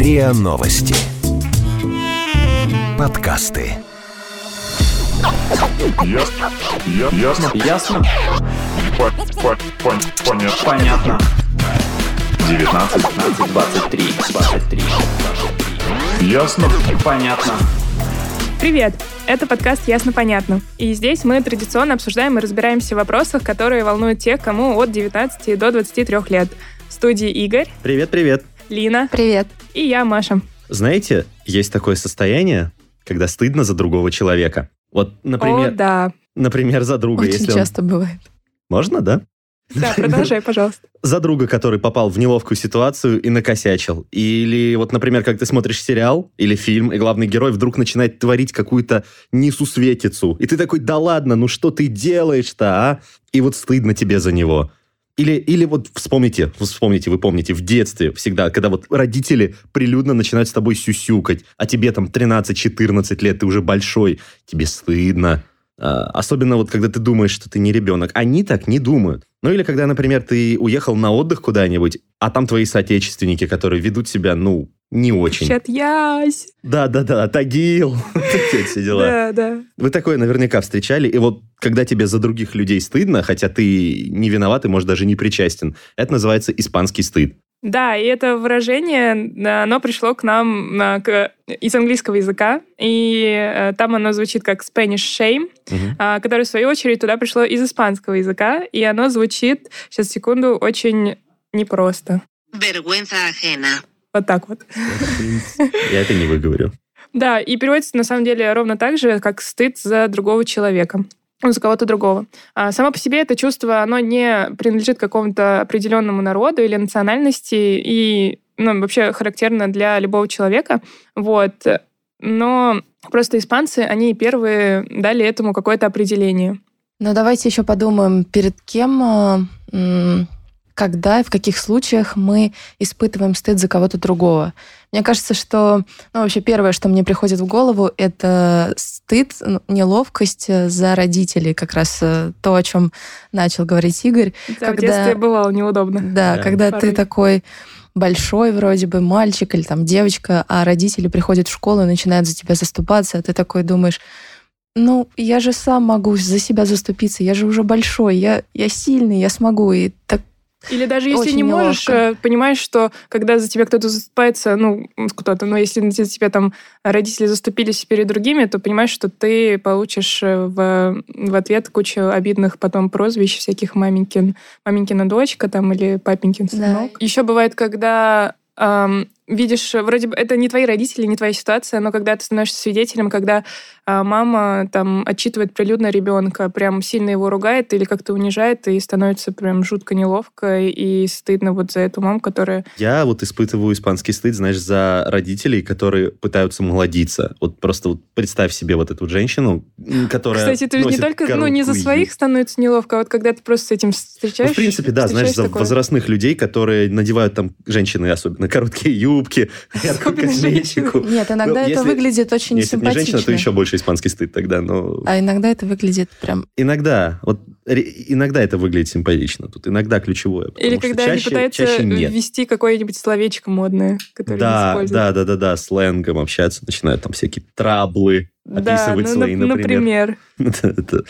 РИА Новости. Подкасты. Ясно. Я- Ясно. Ясно? По- по- пон- Понятно. Понятно. 19. 15, 23, 23. Ясно. Понятно. Привет! Это подкаст «Ясно-понятно». И здесь мы традиционно обсуждаем и разбираемся в вопросах, которые волнуют тех, кому от 19 до 23 лет. В студии Игорь, Привет-привет. Лина Привет. и я, Маша. Знаете, есть такое состояние, когда стыдно за другого человека. Вот, например, О, да. например за друга, Очень если он- часто бывает. Можно, да? Да, продолжай, пожалуйста. За друга, который попал в неловкую ситуацию и накосячил. Или вот, например, как ты смотришь сериал или фильм, и главный герой вдруг начинает творить какую-то несусветицу. И ты такой, да ладно, ну что ты делаешь-то, а? И вот стыдно тебе за него. Или, или вот вспомните, вспомните, вы помните, в детстве всегда, когда вот родители прилюдно начинают с тобой сюсюкать, а тебе там 13-14 лет, ты уже большой, тебе стыдно. А, Особенно вот когда ты думаешь, что ты не ребенок. Они так не думают. Ну или когда, например, ты уехал на отдых куда-нибудь, а там твои соотечественники, которые ведут себя, ну, не очень. Чат ясь. Да-да-да, Тагил. Такие все дела. Да, да. Вы такое наверняка встречали. И вот когда тебе за других людей стыдно, хотя ты не виноват и, может, даже не причастен, это называется испанский стыд. Да, и это выражение, да, оно пришло к нам к- из английского языка, и э, там оно звучит как Spanish shame, а, которое, в свою очередь, туда пришло из испанского языка, и оно звучит, сейчас, секунду, очень непросто. Vergüenza ajena. Вот так вот. Я это не выговорю. Да, и переводится на самом деле ровно так же, как стыд за другого человека. Ну, за кого-то другого. А само по себе это чувство, оно не принадлежит какому-то определенному народу или национальности, и ну, вообще характерно для любого человека. Вот. Но просто испанцы, они первые дали этому какое-то определение. Но давайте еще подумаем, перед кем, а, когда и в каких случаях мы испытываем стыд за кого-то другого. Мне кажется, что ну, вообще первое, что мне приходит в голову, это стыд, неловкость э, за родителей, как раз э, то, о чем начал говорить Игорь. Да, В Когда- детстве бывало неудобно. Да, Да. когда Порой. ты такой большой вроде бы мальчик или там девочка, а родители приходят в школу и начинают за тебя заступаться, а ты такой думаешь, ну, я же сам могу за себя заступиться, я же уже большой, я, я сильный, я смогу. И так Или даже если Очень не можешь, неловко. э, понимаешь, что когда за тебя кто-то заступается, ну, кто-то, но если за тебя там родители заступились перед другими, то понимаешь, что ты получишь э, в, в ответ кучу обидных потом прозвищ всяких маменькин, маменькина дочка там или папенькин Да. сынок. Еще бывает, когда ам, видишь, э, вроде бы это не твои родители, не твоя ситуация, но когда ты становишься свидетелем, когда а, мама там отчитывает прилюдно ребенка, прям сильно его ругает или как-то унижает, и становится прям жутко неловко и стыдно вот за эту маму, которая... Я вот испытываю испанский стыд, знаешь, за родителей, которые пытаются молодиться. Вот просто вот представь себе вот эту вот женщину, которая Кстати, ты же не только, ну, не за своих становится неловко, а вот когда ты просто с этим Ну, встречаешься... в принципе, да, знаешь, за возрастных людей, которые надевают там, женщины особенно, короткие юбки, яркую Особенно косметику. нет, иногда Ну, это если- выглядит очень Если это не симпатично. женщина, то еще больше испанский стыд тогда, но... А иногда это выглядит прям... Иногда, вот иногда это выглядит симпатично, тут иногда ключевое. Или когда они пытаются ввести какое-нибудь словечко модное, которое Да, да, да, да, да, сленгом общаться, начинают там всякие траблы описывать ну, свои, нап- например. например.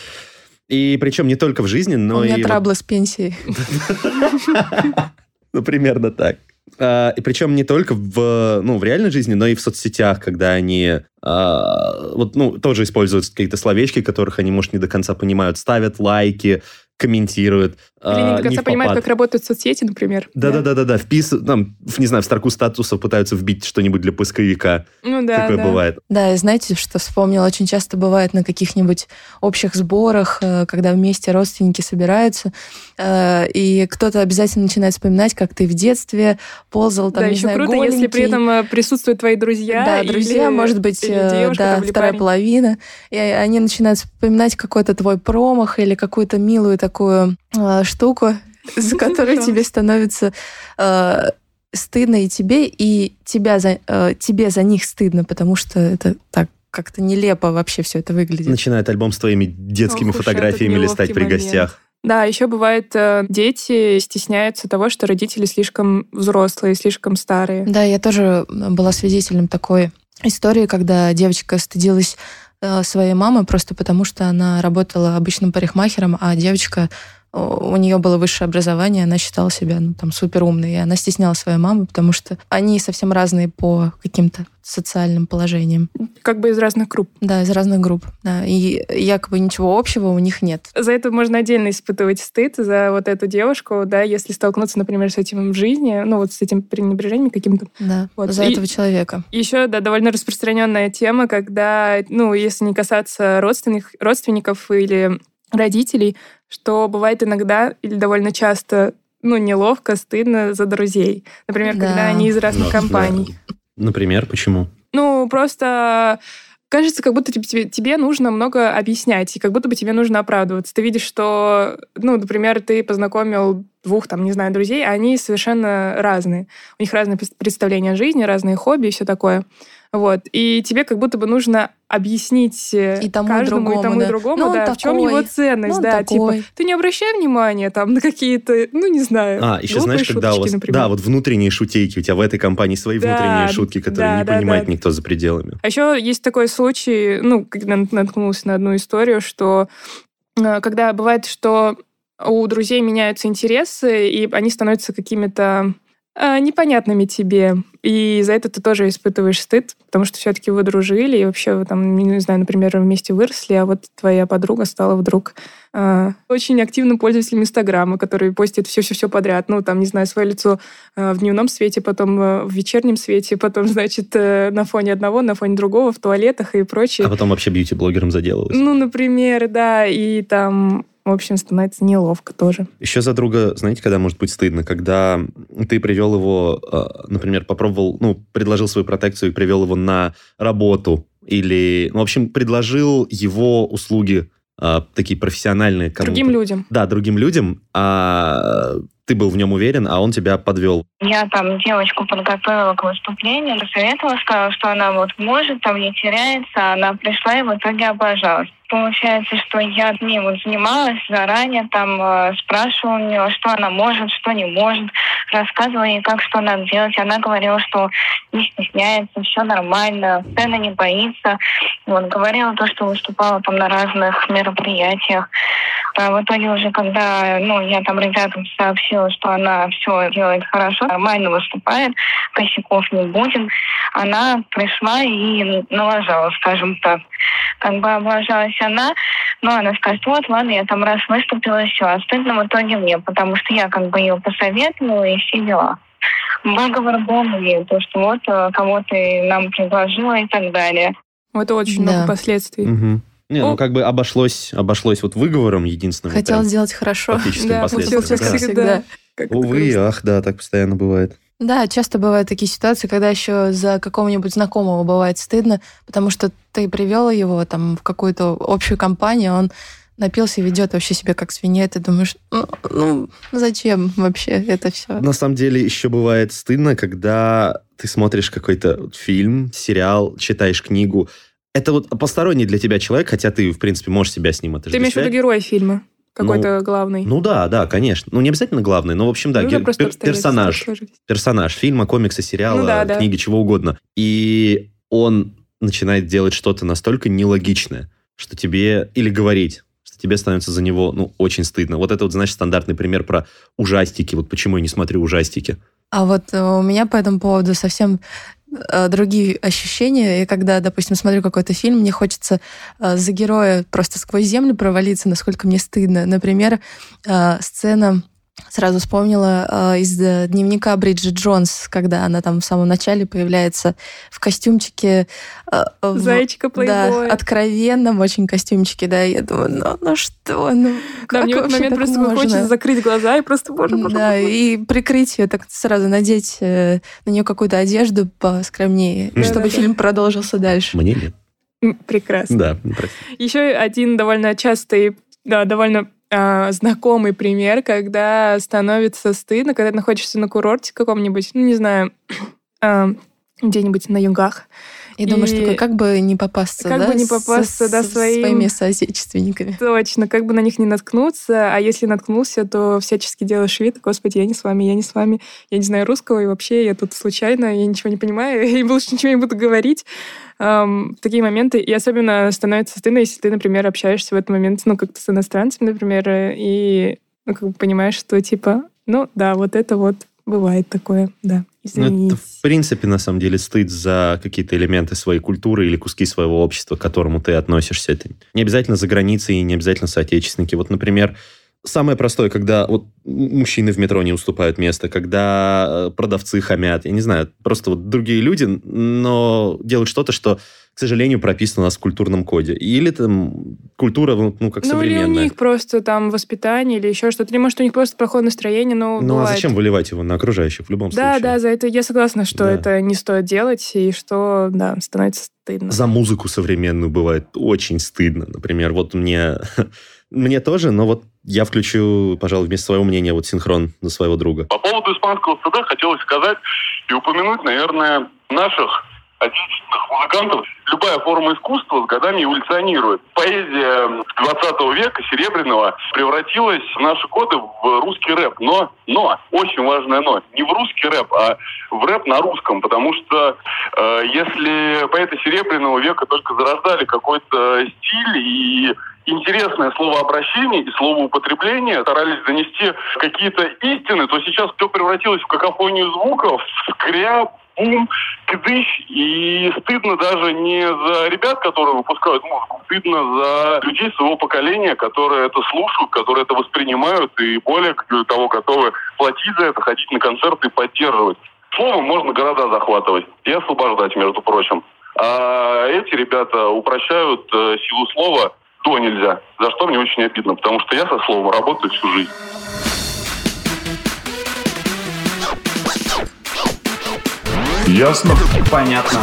И причем не только в жизни, но У меня и... вот- траблы с пенсией. Ну, примерно так. А, и причем не только в, ну, в реальной жизни, но и в соцсетях, когда они а, вот, ну, тоже используют какие-то словечки, которых они, может, не до конца понимают, ставят лайки, комментируют. Или не а, до конца понимают, как работают соцсети, например. Да-да-да-да-да, впис... там, не знаю, в строку статусов пытаются вбить что-нибудь для поисковика. Ну да, Такое да. бывает. Да, и знаете, что вспомнила? Очень часто бывает на каких-нибудь общих сборах, э, когда вместе родственники собираются, э, и кто-то обязательно начинает вспоминать, как ты в детстве ползал, там, да, не еще знаю, круто, если при голенький. этом э, присутствуют твои друзья. Да, или- друзья, может быть, девушка, да, вторая парень. половина. И они начинают вспоминать какой-то твой промах или какую-то милую такую э, штуку, за которой тебе становится э, стыдно и тебе, и тебя за, э, тебе за них стыдно, потому что это так как-то нелепо вообще все это выглядит. Начинает альбом с твоими детскими Ох фотографиями листать при момент. гостях. Да, еще бывает, э, дети стесняются того, что родители слишком взрослые, слишком старые. Да, я тоже была свидетелем такой истории, когда девочка стыдилась своей мамы просто потому, что она работала обычным парикмахером, а девочка у нее было высшее образование, она считала себя ну, там супер умной, и она стесняла свою маму, потому что они совсем разные по каким-то социальным положениям. Как бы из разных групп. Да, из разных групп. Да. И якобы ничего общего у них нет. За это можно отдельно испытывать стыд, за вот эту девушку, да, если столкнуться, например, с этим в жизни, ну вот с этим пренебрежением каким-то. Да, вот. за И этого человека. Еще, да, довольно распространенная тема, когда, ну, если не касаться родственных, родственников или родителей, что бывает иногда или довольно часто ну, неловко, стыдно за друзей. Например, Да. когда они из разных Ну, компаний. да. Например, почему? Ну, просто кажется, как будто тебе, тебе нужно много объяснять, и как будто бы тебе нужно оправдываться. Ты видишь, что, ну, например, ты познакомил двух, там, не знаю, друзей, а они совершенно разные. У них разные представления о жизни, разные хобби и все такое. Вот. И тебе как будто бы нужно объяснить э, И тому, и каждому, другому, и тому, да. и другому, Ну, да, в чем такой, его ценность, ну, да, такой. типа, ты не обращай внимания там на какие-то, ну, не знаю, А, еще знаешь, когда у шуточки, вас... например. Да, вот внутренние шутейки. У тебя в этой компании свои Да, внутренние шутки, которые да, не да, понимает да. никто за пределами. А еще есть такой случай, ну, когда нат- наткнулась на одну историю, что э, когда бывает, что у друзей меняются интересы, и они становятся какими-то э, непонятными тебе. И за это ты тоже испытываешь стыд, потому что все-таки вы дружили, и вообще вы там, не знаю, например, вместе выросли, а вот твоя подруга стала вдруг э, очень активным пользователем Инстаграма, который постит все-все-все подряд. Ну, там, не знаю, свое лицо э, в дневном свете, потом э, в вечернем свете, потом, значит, э, на фоне одного, на фоне другого, в туалетах и прочее. А потом вообще бьюти-блогером заделалась. Ну, например, да, и там, в общем, становится неловко тоже. Еще за друга, знаете, когда может быть стыдно? Когда ты привел его, э, например, попробовал, ну, предложил свою протекцию и привел его на работу. Или, ну, в общем, предложил его услуги э, такие профессиональные кому-то. Другим людям. Да, другим людям, а ты был в нем уверен, а он тебя подвел. Я там девочку подготовила к выступлению, посоветовала, сказала, что она вот может, там не теряется, а она пришла и в итоге облажалась. Получается, что я ней вот занималась заранее, там э, спрашивала у нее, что она может, что не может, рассказывала ей, как что надо делать. Она говорила, что не стесняется, все нормально, сцены не боится. Вот, говорила то, что выступала там на разных мероприятиях. А в итоге уже, когда ну, я там ребятам сообщила, что она все делает хорошо, нормально выступает, косяков не будет, она пришла и налажала, скажем так. Как бы облажалась она, но она скажет, вот, ладно, я там раз выступила, все, а стыдно в итоге мне, потому что я как бы ее посоветовала и все дела. Выговор мне, то, что вот э, кого ты нам предложила и так далее. Это очень Да. много последствий. Мгм. Не, ну как бы обошлось, обошлось вот выговором единственным. Хотела прям сделать хорошо. Да, последствием. получилось Да. всегда. Как Увы, ах, да, так постоянно бывает. Да, часто бывают такие ситуации, когда еще за какого-нибудь знакомого бывает стыдно, потому что ты привел его там в какую-то общую компанию, он напился и ведет вообще себя как свинья, и ты думаешь, ну, ну, зачем вообще это все? На самом деле еще бывает стыдно, когда ты смотришь какой-то фильм, сериал, читаешь книгу. Это вот посторонний для тебя человек, хотя ты, в принципе, можешь себя с ним Ты имеешь в виду отождествлять. героя фильма? Какой-то главный? Ну да, да, конечно. Ну не обязательно главный, но в общем да, Ну, ге- да, просто пер- персонаж, персонаж фильма, комикса, сериала, Ну да, да. книги, чего угодно. И он начинает делать что-то настолько нелогичное, что тебе или говорить, что тебе становится за него ну очень стыдно. Вот это вот знаешь стандартный пример про ужастики. Вот почему я не смотрю ужастики. А вот э, у меня по этому поводу совсем другие ощущения. И когда, допустим, смотрю какой-то фильм, мне хочется э, за героя просто сквозь землю провалиться, насколько мне стыдно. Например, э, сцена Сразу вспомнила э, из э, дневника Бриджит Джонс, когда она там в самом начале появляется в костюмчике. э, в- Зайчика Да, плейбоя. откровенном очень костюмчике, да. Я думаю, ну, ну что, ну Да, как мне в этот момент просто можно? хочется закрыть глаза и просто, боже, боже, Да, боже. и прикрыть ее, так сразу надеть э, на нее какую-то одежду поскромнее, Да, чтобы да, да. фильм продолжился дальше. Мне нет. Прекрасно. Да, прости. Еще один довольно частый, да, довольно а, знакомый пример, когда становится стыдно, когда ты находишься на курорте каком-нибудь, ну, не знаю, а, где-нибудь на югах, И, думаешь, такой, как бы не попасться, Как да, бы не попасться, да, с- своим- своими соотечественниками. Точно, как бы на них не наткнуться, а если наткнулся, то всячески делаешь вид, господи, я не с вами, я не с вами, я не знаю русского, и вообще я тут случайно, я ничего не понимаю, и больше ничего не буду говорить. В такие моменты, и особенно становится стыдно, если ты, например, общаешься в этот момент, ну, как-то с иностранцем, например, и ну, как бы понимаешь, что типа, ну, да, вот это вот бывает такое, да, Ну, это, в принципе, на самом деле, стыд за какие-то элементы своей культуры или куски своего общества, к которому ты относишься. Это не обязательно за границей и не обязательно соотечественники. Вот, например, самое простое, когда вот мужчины в метро не уступают место, когда э, продавцы хамят, я не знаю, просто вот другие люди, но делают что-то, что, к сожалению, прописано у нас в культурном коде. Или там культура, ну, ну, как ну, или у современная. них просто там воспитание или еще что-то. Или, может, у них просто плохое настроение, но Ну, а бывает. зачем выливать его на окружающих в любом Да, случае? да, за это я согласна, что Да. это не стоит делать, и что, да, становится стыдно. За музыку современную бывает очень стыдно. Например, вот мне, мне тоже, но вот я включу, пожалуй, вместо своего мнения вот синхрон за своего друга. По поводу испанского стыда хотелось сказать и упомянуть, наверное, наших отечественных музыкантов. Любая форма искусства с годами эволюционирует. Поэзия 20 века, Серебряного, превратилась в наши годы в русский рэп. Но, но, очень важное но, не в русский рэп, а в рэп на русском. Потому что э, если поэты Серебряного века только зарождали какой-то стиль и интересное словообращение и словоупотребление, старались донести какие-то истины, то сейчас все превратилось в какофонию звуков, скряп, бум, кдыщ, и стыдно даже не за ребят, которые выпускают музыку, стыдно за людей своего поколения, которые это слушают, которые это воспринимают, и более того, готовы платить за это, ходить на концерты и поддерживать. Словом, можно города захватывать и освобождать, между прочим. А эти ребята упрощают э, силу слова то нельзя, за что мне очень обидно, потому что я со словом работаю всю жизнь. Ясно? Понятно.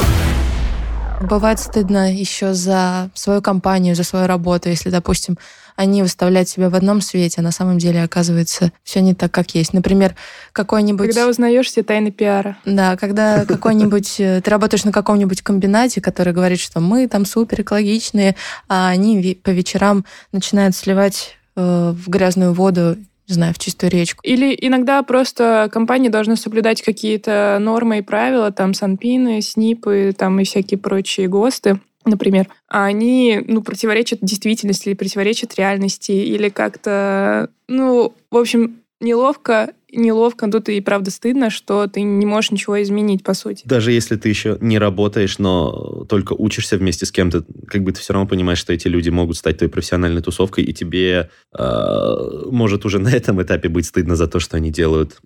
Бывает стыдно еще за свою компанию, за свою работу, если, допустим, они выставляют себя в одном свете, а на самом деле оказывается все не так, как есть. Например, какой-нибудь... Когда узнаешь все тайны пиара. Да, когда какой-нибудь... э, Ты работаешь на каком-нибудь комбинате, который говорит, что мы там супер экологичные, а они по вечерам начинают сливать э, в грязную воду, не знаю, в чистую речку. Или иногда просто компании должны соблюдать какие-то нормы и правила, там санпины, снипы, там и всякие прочие ГОСТы, например, а они, ну, противоречат действительности или противоречат реальности, или как-то, ну, в общем, неловко, неловко, тут и правда стыдно, что ты не можешь ничего изменить, по сути. Даже если ты еще не работаешь, но только учишься вместе с кем-то, как бы ты все равно понимаешь, что эти люди могут стать твоей профессиональной тусовкой, и тебе э, может уже на этом этапе быть стыдно за то, что они делают.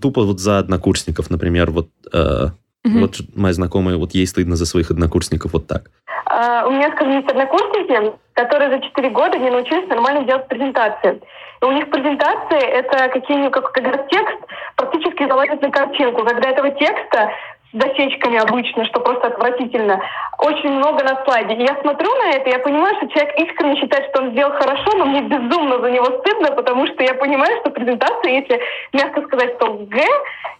Тупо вот за однокурсников, например, вот, э, Мгм. вот моя знакомая, вот ей стыдно за своих однокурсников вот так. А, У меня, скажем, есть однокурсники, которые за 4 года не научились нормально делать презентации. И у них презентации это какие-нибудь, как, когда текст практически залазит на картинку. Когда этого текста с дощечками обычно, что просто отвратительно, очень много на слайде. И я смотрю на это, я понимаю, что человек искренне считает, что он сделал хорошо, но мне безумно за него стыдно, потому что я понимаю, что презентация, если мягко сказать, то Г,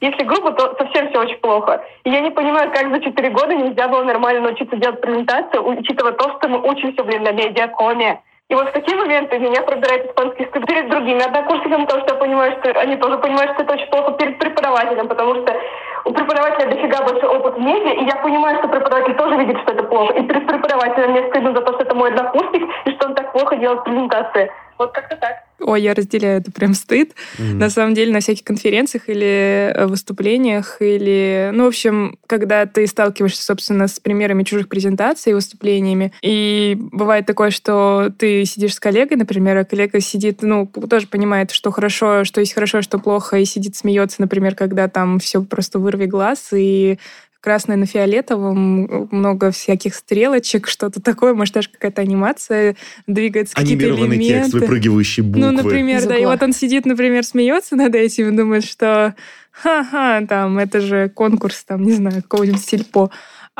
если грубо, то совсем все очень плохо. И я не понимаю, как за 4 года нельзя было нормально научиться делать презентацию, учитывая то, что мы учимся, блин, на медиакоме. И вот в такие моменты меня пробирает испанский стыд перед другими однокурсниками, потому что я понимаю, что они тоже понимают, что это очень плохо перед преподавателем, потому что у преподавателя дофига большой опыт в медиа, и я понимаю, что преподаватель тоже видит, что это плохо. И перед мне стыдно за то, что это мой однокурсник, и что он так плохо делает презентации. Вот как-то так. Ой, я разделяю это прям стыд. Мгм. На самом деле на всяких конференциях или э, выступлениях, или, ну, в общем, когда ты сталкиваешься, собственно, с примерами чужих презентаций и выступлениями, и бывает такое, что ты сидишь с коллегой, например, а коллега сидит, ну, тоже понимает, что хорошо, что есть хорошо, что плохо, и сидит смеется, например, когда там все просто вырви глаз, и красное на фиолетовом, много всяких стрелочек, что-то такое, может, даже какая-то анимация двигается, какие-то Анимированный текст, элементы. выпрыгивающие буквы. Ну, например, да, и вот он сидит, например, смеется над этим и думает, что ха-ха, там, это же конкурс, там, не знаю, какого-нибудь сельпо.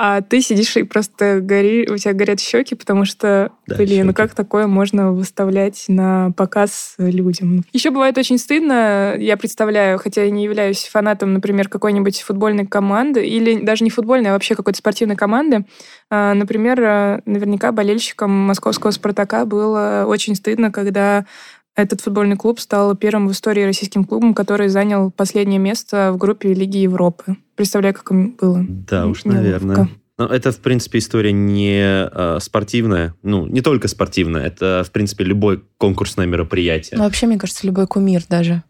А ты сидишь и просто гори, у тебя горят щеки, потому что, Да, блин, щеки. ну как такое можно выставлять на показ людям? Еще бывает очень стыдно, я представляю, хотя я не являюсь фанатом, например, какой-нибудь футбольной команды, или даже не футбольной, а вообще какой-то спортивной команды. А, Например, а, наверняка болельщикам московского «Спартака» было очень стыдно, когда этот футбольный клуб стал первым в истории российским клубом, который занял последнее место в группе Лиги Европы. Представляю, как им было. Да уж, Неловко. наверное. Но это, в принципе, история не э, спортивная. Ну, не только спортивная. Это, в принципе, любое конкурсное мероприятие. Ну, вообще, мне кажется, любой кумир даже.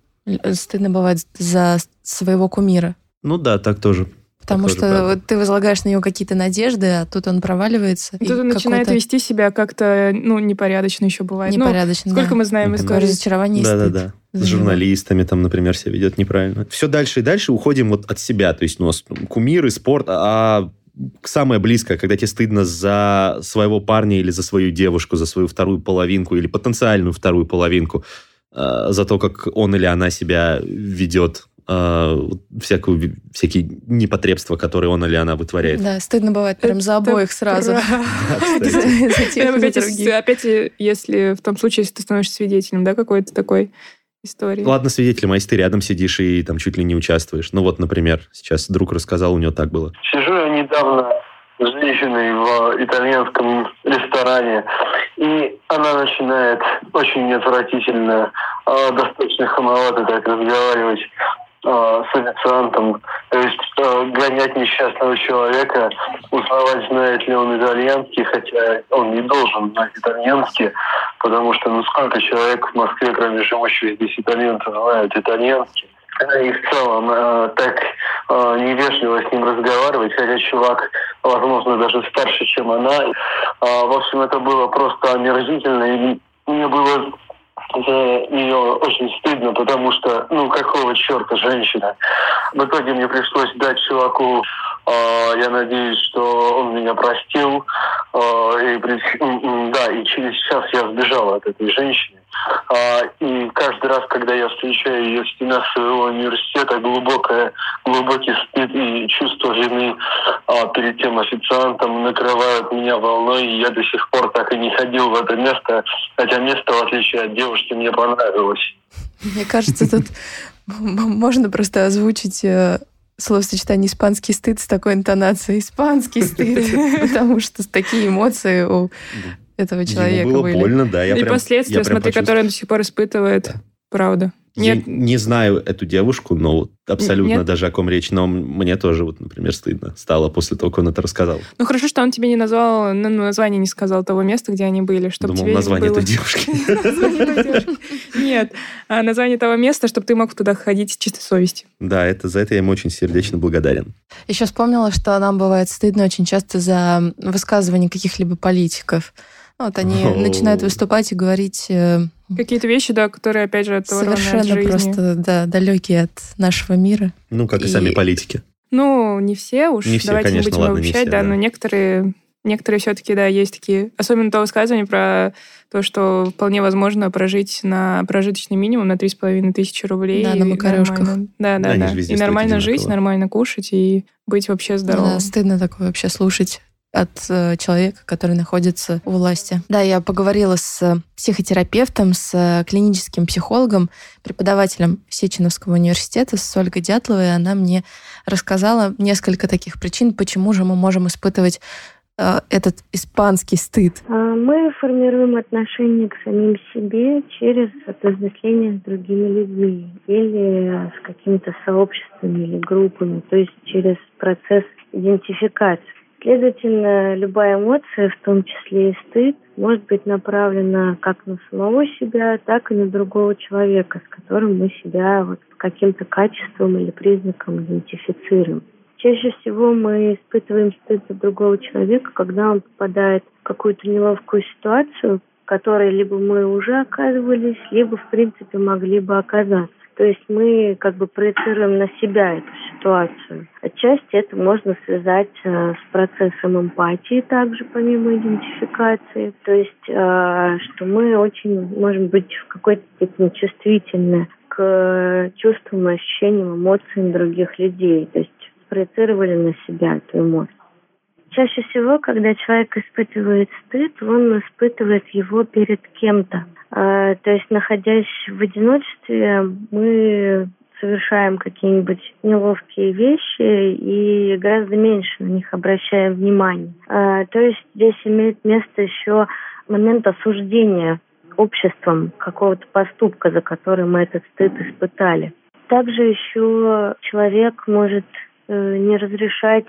Стыдно бывает за своего кумира. Ну да, так тоже. Потому что правда. вот ты возлагаешь на него какие-то надежды, а тут он проваливается. И Тут он начинает вести себя как-то, ну, непорядочно еще бывает. Ну, непорядочно. сколько да. мы знаем Мгм. Такое разочарование. Да-да-да. С журналистами там, например, себя ведет неправильно. Все дальше и дальше уходим вот от себя. То есть у нас кумиры, спорт, а самое близкое, когда тебе стыдно за своего парня или за свою девушку, за свою вторую половинку или потенциальную вторую половинку, э, за то, как он или она себя ведет, э, вот всякую, всякие непотребства, которые он или она вытворяет. Да, стыдно бывает прям за Это обоих сразу. опять, э, если в том случае, если ты становишься свидетелем, да, какой-то такой истории. Ладно, свидетелем, а если ты рядом сидишь и там чуть ли не участвуешь. Ну вот, например, сейчас друг рассказал, у него так было. Сижу я недавно с женщиной в итальянском ресторане, и она начинает очень отвратительно, э, достаточно хамовато так разговаривать э, с официантом, то есть э, гонять несчастного человека, узнавать, знает ли он итальянский, хотя он не должен знать итальянский, потому что ну сколько человек в Москве, кроме живущих здесь итальянцев, знают итальянский. И в целом э, так э, невежливо с ним разговаривать, хотя чувак, возможно, даже старше, чем она. А, в общем, это было просто омерзительно, и мне было за нее очень стыдно, потому что, ну, какого черта женщина? В итоге мне пришлось дать чуваку, э, я надеюсь, что он меня простил, э, и, да, и через час я сбежал от этой женщины. А, и каждый раз, когда я встречаю ее в стенах своего университета, глубокое, глубокий стыд и чувство вины а, перед тем официантом накрывают меня волной, и я до сих пор так и не ходил в это место, хотя место, в отличие от девушки, мне понравилось. Мне кажется, тут можно просто озвучить э, словосочетание «испанский стыд» с такой интонацией. «Испанский стыд», потому что такие эмоции у этого человека Ему было были. больно, да. Я И прям- последствия, я прям смотри, которые он до сих пор испытывает. Да. Правда. Я Нет, не знаю эту девушку, но абсолютно Нет? даже о ком речь, но мне тоже, вот, например, стыдно стало после того, как он это рассказал. ну хорошо, что он тебе не назвал, ну, название не сказал того места, где они были, чтобы Думал, тебе название было... этой девушки. Название той девушки. Нет, а название того места, чтобы ты мог туда ходить с чистой совестью. Да, это, за это я ему очень сердечно благодарен. Еще вспомнила, что нам бывает стыдно очень часто за высказывания каких-либо политиков. Вот они О. начинают выступать и говорить э, Какие-то вещи, да, которые, опять же, оторваны от совершенно жизни. просто да, далекие от нашего мира. Ну, как и, И- сами политики. Ну, не все уж, Не все, давайте конечно, не будем ладно, не обобщать, все, да, да. но некоторые, некоторые все-таки, да, есть такие, особенно то высказывание про то, что вполне возможно прожить на прожиточный минимум на 3,5 тысячи рублей. Да, на и макарёшках. нормально- Да, да, да. везде И нормально жить, одинаково. нормально кушать и быть вообще здоровым. Да, стыдно такое вообще слушать от э, человека, который находится у власти. Да, я поговорила с э, психотерапевтом, с э, клиническим психологом, преподавателем Сеченовского университета, с Ольгой Дятловой. и Она мне рассказала несколько таких причин, почему же мы можем испытывать э, этот испанский стыд. А, Мы формируем отношение к самим себе через отождествление с другими людьми или с какими-то сообществами или группами, то есть через процесс идентификации. Следовательно, любая эмоция, в том числе и стыд, может быть направлена как на самого себя, так и на другого человека, с которым мы себя вот каким-то качеством или признаком идентифицируем. Чаще всего мы испытываем стыд за другого человека, когда он попадает в какую-то неловкую ситуацию, в которой либо мы уже оказывались, либо, в принципе, могли бы оказаться. То есть мы как бы проецируем на себя эту ситуацию. Отчасти это можно связать э, с процессом эмпатии также, помимо идентификации. То есть, э, что мы очень можем быть в какой-то степени чувствительны к чувствам, ощущениям, эмоциям других людей. То есть проецировали на себя эту эмоцию. Чаще всего, когда человек испытывает стыд, он испытывает его перед кем-то. А, то есть, находясь в одиночестве, мы совершаем какие-нибудь неловкие вещи и гораздо меньше на них обращаем внимание. А, то есть здесь имеет место еще момент осуждения обществом какого-то поступка, за который мы этот стыд испытали. Также еще человек может э, не разрешать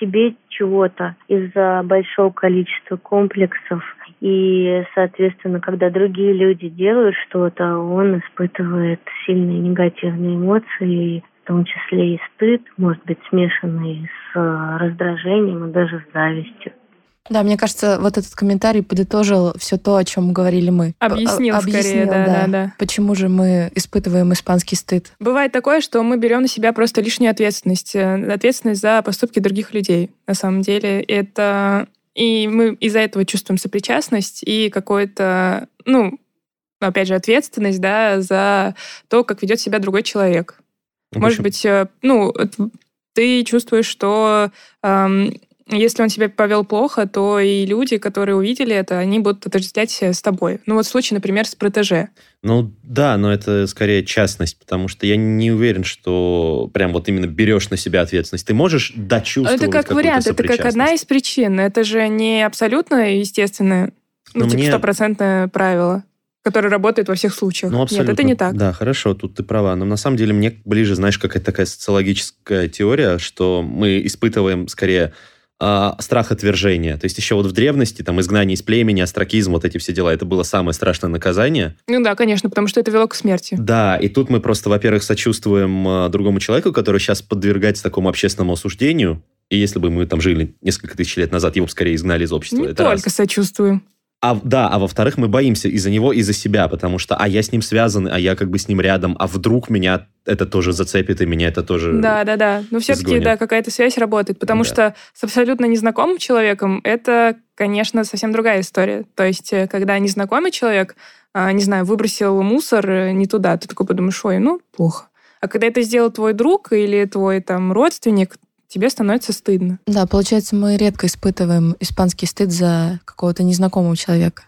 себе чего-то из-за большого количества комплексов. И, соответственно, когда другие люди делают что-то, он испытывает сильные негативные эмоции, в том числе и стыд, может быть, смешанный с раздражением и даже с завистью. Да, мне кажется, вот этот комментарий подытожил все то, о чем говорили мы. Объяснил, Объяснил скорее, да, да, да. Почему же мы испытываем испанский стыд? Бывает такое, что мы берем на себя просто лишнюю ответственность, э, ответственность за поступки других людей. На самом деле это и мы из-за этого чувствуем сопричастность и какое-то, ну, опять же, ответственность, да, за то, как ведет себя другой человек. Может быть, э, ну, ты чувствуешь, что эм, если он себя повел плохо, то и люди, которые увидели это, они будут отождествлять с тобой. Ну вот случай, например, с протеже. Ну да, но это скорее частность, потому что я не уверен, что прям вот именно берешь на себя ответственность. Ты можешь дочувствовать Это как вариант, это как одна из причин. Это же не абсолютно естественное, ну, но типа стопроцентное мне... правило которое работает во всех случаях. Ну, абсолютно. Нет, это не так. Да, хорошо, тут ты права. Но на самом деле мне ближе, знаешь, какая-то такая социологическая теория, что мы испытываем скорее э, страх отвержения. То есть еще вот в древности, там, изгнание из племени, астракизм, вот эти все дела, это было самое страшное наказание. Ну да, конечно, потому что это вело к смерти. Да, и тут мы просто, во-первых, сочувствуем э, другому человеку, который сейчас подвергается такому общественному осуждению, и если бы мы там жили несколько тысяч лет назад, его бы скорее изгнали из общества. Не это только раз. сочувствуем. А, да, а во-вторых, мы боимся из-за него, из-за себя, потому что, а я с ним связан, а я как бы с ним рядом, а вдруг меня это тоже зацепит, и меня это тоже Да, да, да. Но все-таки, да, какая-то связь работает, потому да. что с абсолютно незнакомым человеком это, конечно, совсем другая история. То есть, э, когда незнакомый человек, а, не знаю, выбросил мусор э, не туда, ты такой подумаешь, ой, ну, плохо. А когда это сделал твой друг или твой там родственник, тебе становится стыдно. Да, получается, мы редко испытываем испанский стыд за какого-то незнакомого человека.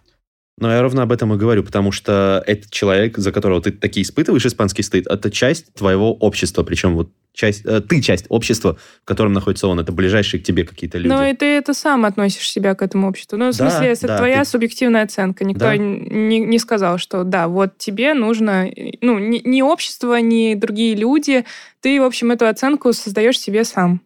Но я ровно об этом и говорю, потому что этот человек, за которого ты таки испытываешь испанский стыд, это часть твоего общества, причем вот часть, э, ты часть общества, в котором находится он, это ближайшие к тебе какие-то люди. Ну и ты это сам относишь себя к этому обществу. Ну, в да, смысле, это да, твоя ты... субъективная оценка. Никто да. не, не сказал, что да, вот тебе нужно, ну, ни, ни общество, ни другие люди, ты, в общем, эту оценку создаешь себе сам.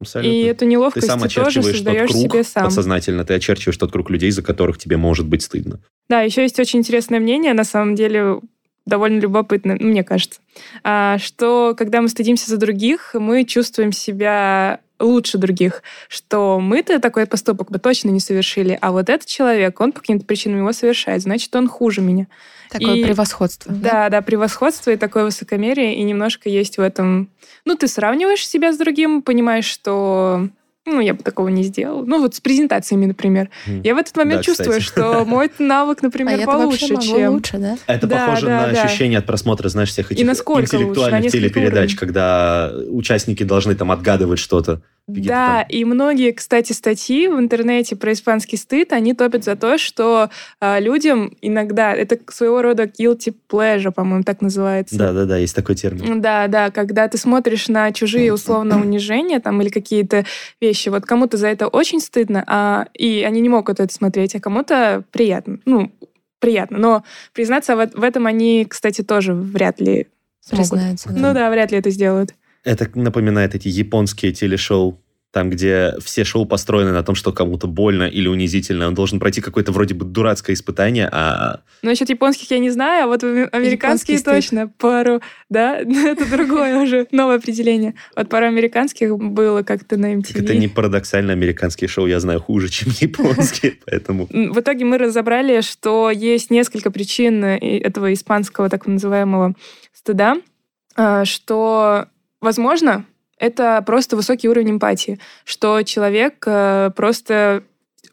Абсолютно. И эту неловкость ты, сам ты тоже создаешь тот круг, себе сам. Подсознательно ты очерчиваешь тот круг людей, за которых тебе может быть стыдно. Да, еще есть очень интересное мнение, на самом деле довольно любопытно, мне кажется, а, что когда мы стыдимся за других, мы чувствуем себя лучше других, что мы-то такой поступок бы точно не совершили, а вот этот человек, он по каким-то причинам его совершает, значит, он хуже меня. Такое и, превосходство. Да, да, да, превосходство и такое высокомерие, и немножко есть в этом... Ну, ты сравниваешь себя с другим, понимаешь, что ну, я бы такого не сделал. Ну, вот с презентациями, например. Mm. Я в этот момент да, чувствую, кстати. что мой навык, например, а получше, чем... лучше, да? Это да, похоже да, на да. ощущение от просмотра, знаешь, всех этих интеллектуальных лучше, телепередач, когда участники должны там отгадывать что-то. Да, и многие, кстати, статьи в интернете про испанский стыд, они топят за то, что э, людям иногда, это своего рода guilty pleasure, по-моему, так называется. Да-да-да, есть такой термин. Да, да, когда ты смотришь на чужие условно унижения там или какие-то вещи, вот кому-то за это очень стыдно, а, и они не могут это смотреть, а кому-то приятно. Ну, приятно, но признаться в, в этом они, кстати, тоже вряд ли смогут. Признаются, да. Ну да, вряд ли это сделают. Это напоминает эти японские телешоу, там, где все шоу построены на том, что кому-то больно или унизительно. Он должен пройти какое-то вроде бы дурацкое испытание, а... Ну, насчет японских я не знаю, а вот американские точно. Стыд. Пару, да, это другое уже, новое определение. Вот пару американских было как-то на MTV. Это не парадоксально, американские шоу я знаю хуже, чем японские, поэтому... В итоге мы разобрали, что есть несколько причин этого испанского так называемого стыда, а, что Возможно, это просто высокий уровень эмпатии, что человек э, просто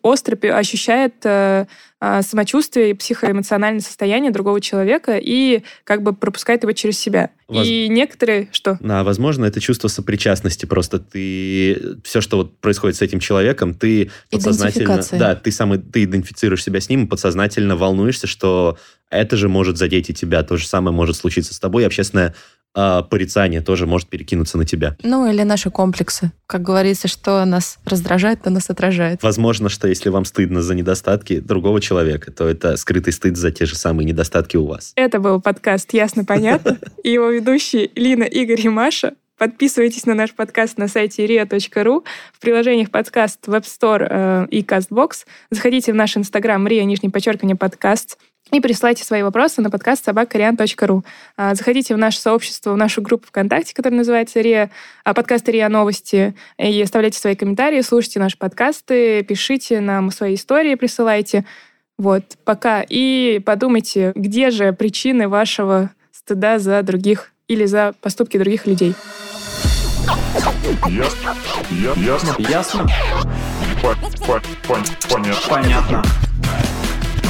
остро ощущает э, а, самочувствие и психоэмоциональное состояние другого человека и как бы пропускает его через себя. Воз- И некоторые... Что? Да, возможно, это чувство сопричастности. Просто ты все, что вот происходит с этим человеком, ты подсознательно, да, ты сам ты идентифицируешь себя с ним, и подсознательно волнуешься, что это же может задеть и тебя. То же самое может случиться с тобой. И общественное а, порицание тоже может перекинуться на тебя. Ну, или наши комплексы. Как говорится, что нас раздражает, то нас отражает. Возможно, что если вам стыдно за недостатки другого человека, то это скрытый стыд за те же самые недостатки у вас. Это был подкаст «Ясно-понятно». И его ведущие Лина, Игорь и Маша. Подписывайтесь на наш подкаст на сайте ria.ru, в приложениях подкаст Web Store э, и CastBox. Заходите в наш инстаграм ria, нижнее подчеркивание, подкаст. И присылайте свои вопросы на подкаст собакариан.ру. А, Заходите в наше сообщество, в нашу группу ВКонтакте, которая называется РИА, а, подкаст РИА Новости, и оставляйте свои комментарии, слушайте наши подкасты, пишите нам свои истории, присылайте. Вот, пока. И подумайте, где же причины вашего стыда за других или за поступки других людей. Ясно. Ясно. Ясно? По- по- пон- Понятно. Понятно.